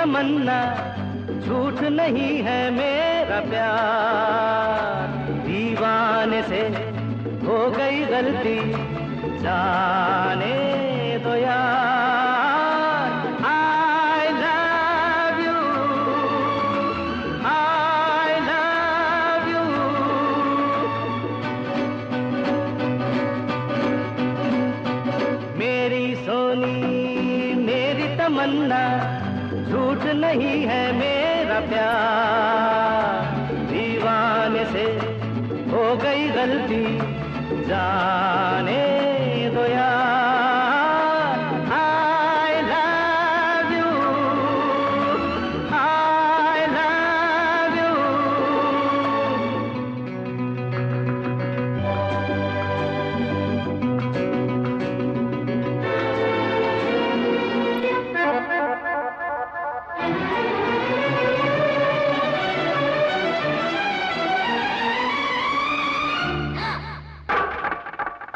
तमन्ना झूठ नहीं है मेरा प्यार। दीवाने से हो गई गलती, जाने दो यार। I love you I love you मेरी सोनी, मेरी तमन्ना झूठ नहीं है मेरा प्यार। दीवाने से हो गई गलती जाने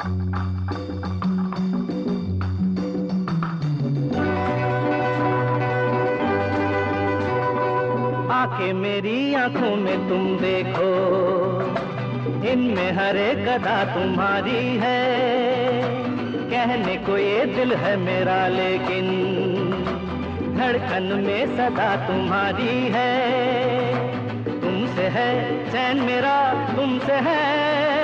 आके मेरी आँखों में तुम देखो, इनमें हर एक अदा तुम्हारी है। कहने को ये दिल है मेरा, लेकिन धड़कन में सदा तुम्हारी है। तुमसे है चैन मेरा, तुमसे है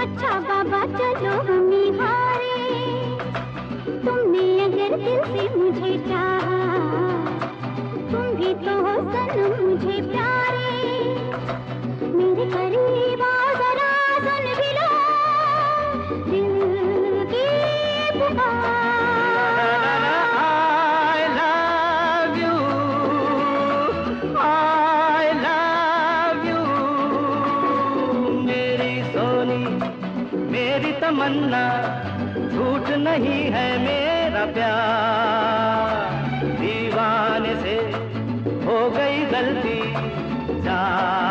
अच्छा बाबा, चलो हम हारे तुमने अगर दिल से मुझे चाहा, तुम भी तो हो सनम मुझे प्यारे। मेरी मेरी तमन्ना झूठ नहीं है मेरा प्यार। दीवाने से हो गई गलती जाने